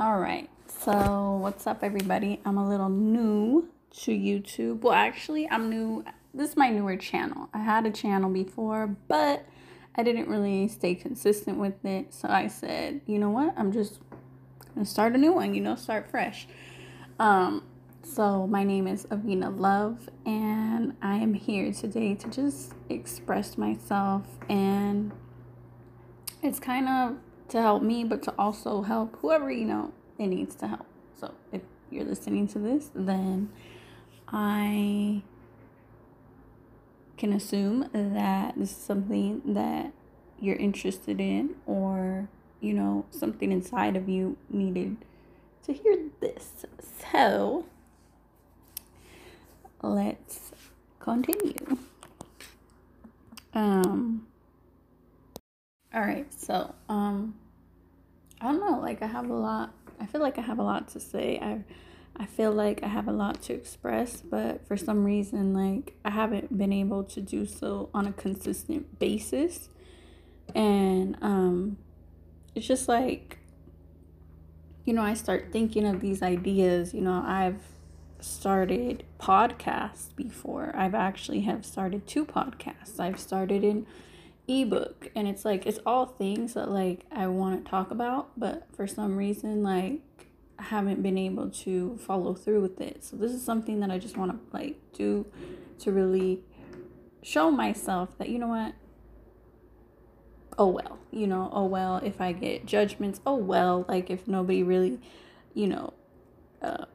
All right. So, what's up, everybody? I'm a little new to YouTube. Well, actually, I'm new. This is my newer channel. I had a channel before, but I didn't really stay consistent with it. So, I said, you know what? I'm just going to start a new one, you know, start fresh. Um, so, my name is Avina Love, and I am here today to just express myself. And it's kind of to help me, but to also help whoever you know it needs to help. So if you're listening to this, then I can assume that this is something that you're interested in, or you know, something inside of you needed to hear this. So let's continue. Um, all right, so um I don't know, like I have a lot I feel like I have a lot to say. I I feel like I have a lot to express, but for some reason like I haven't been able to do so on a consistent basis. And um it's just like you know, I start thinking of these ideas, you know, I've started podcasts before. I've actually have started two podcasts. I've started in ebook and it's like it's all things that like I want to talk about but for some reason like I haven't been able to follow through with it. So this is something that I just want to like do to really show myself that you know what oh well, you know, oh well if I get judgments, oh well, like if nobody really, you know, uh,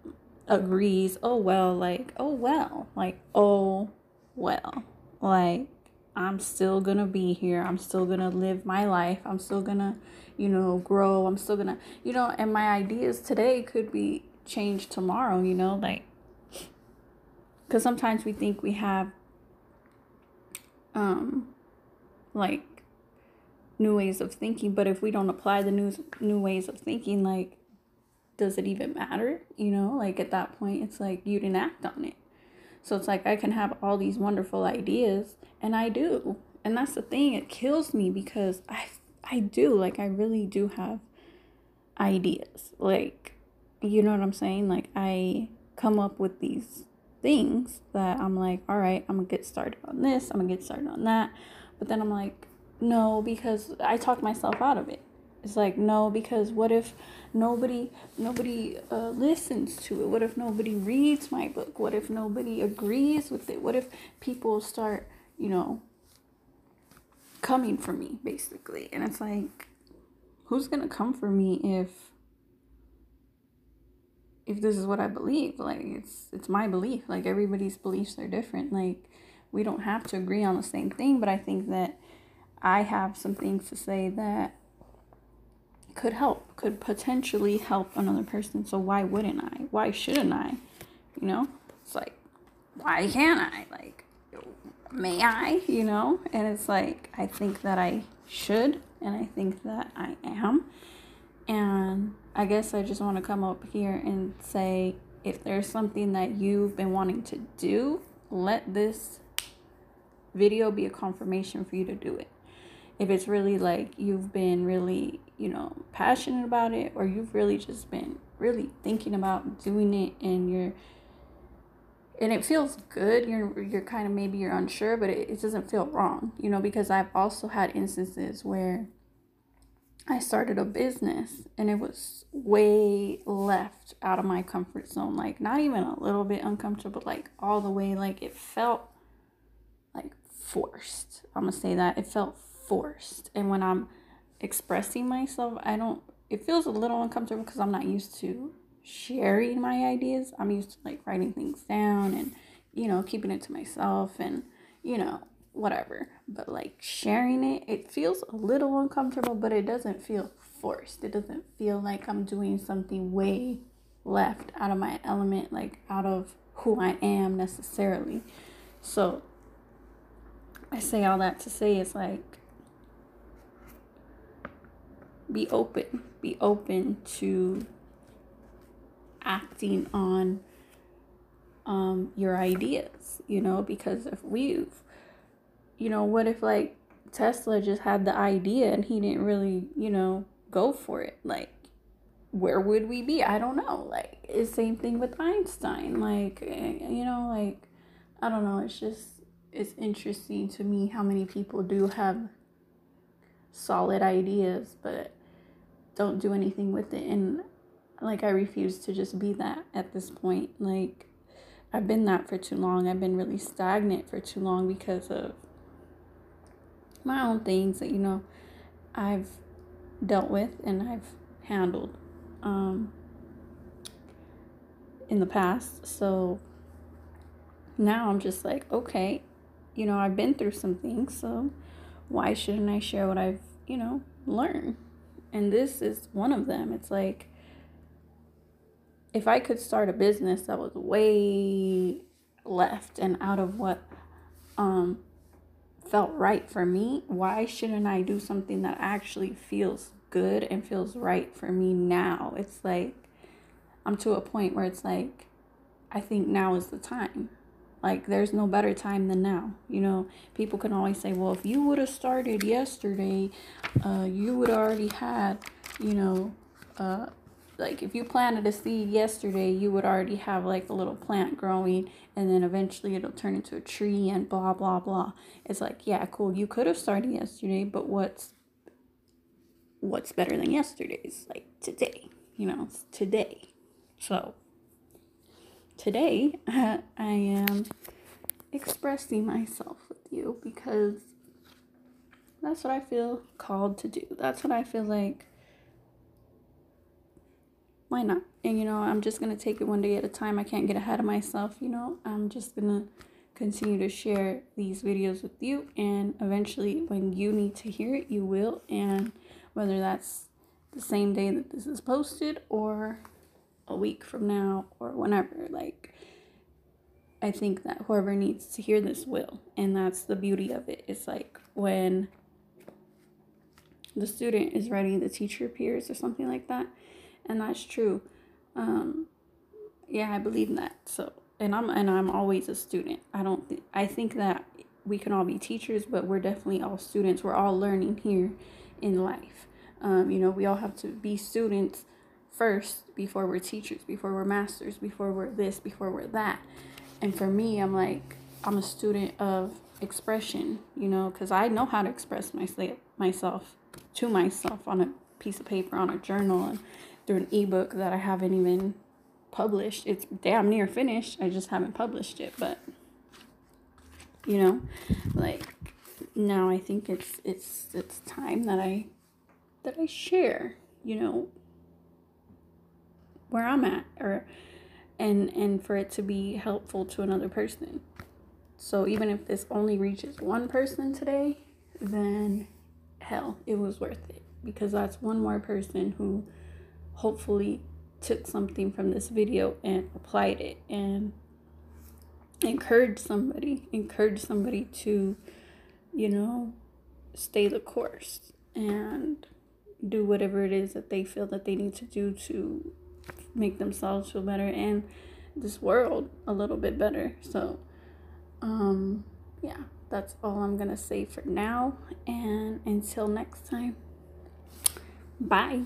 agrees, oh well, like oh well, like oh well. Like I'm still gonna be here. I'm still gonna live my life. I'm still gonna, you know, grow. I'm still gonna, you know, and my ideas today could be changed tomorrow, you know, like, because sometimes we think we have, um, like, new ways of thinking, but if we don't apply the new new ways of thinking, like, does it even matter? You know, like at that point, it's like you didn't act on it. So it's like I can have all these wonderful ideas and I do. And that's the thing, it kills me because I I do like I really do have ideas. Like you know what I'm saying? Like I come up with these things that I'm like, all right, I'm gonna get started on this, I'm gonna get started on that. But then I'm like, no, because I talk myself out of it. It's like no, because what if nobody nobody uh, listens to it? What if nobody reads my book? What if nobody agrees with it? What if people start, you know, coming for me basically? And it's like, who's gonna come for me if if this is what I believe? Like it's it's my belief. Like everybody's beliefs are different. Like we don't have to agree on the same thing, but I think that I have some things to say that could help, could potentially help another person. So why wouldn't I? Why shouldn't I? You know? It's like, why can't I? Like, may I? You know? And it's like, I think that I should, and I think that I am. And I guess I just want to come up here and say if there's something that you've been wanting to do, let this video be a confirmation for you to do it if it's really like you've been really, you know, passionate about it or you've really just been really thinking about doing it and you're and it feels good you're you're kind of maybe you're unsure but it, it doesn't feel wrong you know because i've also had instances where i started a business and it was way left out of my comfort zone like not even a little bit uncomfortable like all the way like it felt like forced i'm gonna say that. It felt forced. And when I'm expressing myself, I don't, it feels a little uncomfortable because I'm not used to sharing my ideas. I'm used to like writing things down and, you know, keeping it to myself and, you know, whatever. But like sharing it, it feels a little uncomfortable, but it doesn't feel forced. It doesn't feel like I'm doing something way left out of my element, like out of who I am necessarily. So I say all that to say it's like be open be open to acting on um, your ideas you know because if we've you know what if like tesla just had the idea and he didn't really you know go for it like where would we be? I don't know. Like, it's same thing with Einstein. Like, eh, you know, like, I don't know. It's just, it's interesting to me how many people do have solid ideas, but don't do anything with it. And, like, I refuse to just be that at this point. Like, I've been that for too long. I've been really stagnant for too long because of my own things that, you know, I've dealt with and I've handled um, in the past. So now I'm just like, okay, you know, I've been through some things, so why shouldn't I share what I've, you know, learned? And this is one of them. It's like, if I could start a business that was way left and out of what um, felt right for me, why shouldn't I do something that actually feels good and feels right for me now. It's like I'm to a point where it's like I think now is the time. Like there's no better time than now. You know, people can always say, "Well, if you would have started yesterday, uh, you would already had, you know, uh, like if you planted a seed yesterday, you would already have like a little plant growing, and then eventually it'll turn into a tree and blah blah blah." It's like, yeah, cool. You could have started yesterday, but what's what's better than yesterday's like today you know today so today i am expressing myself with you because that's what i feel called to do. That's what i feel like. Why not? And you know i'm just gonna take it one day at a time. I can't get ahead of myself you know? I'm just gonna continue to share these videos with you and eventually when you need to hear it you will. And whether that's the same day that this is posted or a week from now or whenever. Like, I think that whoever needs to hear this will. And that's the beauty of it. It's like when the student is ready, the teacher appears or something like that. And that's true. Um, yeah, I believe in that. So, and I'm and I'm always a student. I don't. Th- I think that we can all be teachers, but we're definitely all students. We're all learning here in life. Um, you know, we all have to be students first before we're teachers, before we're masters, before we're this, before we're that. And for me, I'm like, I'm a student of expression, you know, because I know how to express myself, myself to myself on a piece of paper, on a journal, and through an ebook that I haven't even published. It's damn near finished. I just haven't published it, but you know, like now I think it's it's it's time that I that I share, you know, where I'm at or and and for it to be helpful to another person. So even if this only reaches one person today, then hell, it was worth it because that's one more person who hopefully took something from this video and applied it and encourage somebody, encourage somebody to, you know, stay the course and do whatever it is that they feel that they need to do to make themselves feel better and this world a little bit better. So, um, yeah, that's all I'm gonna say for now. And until next time, bye.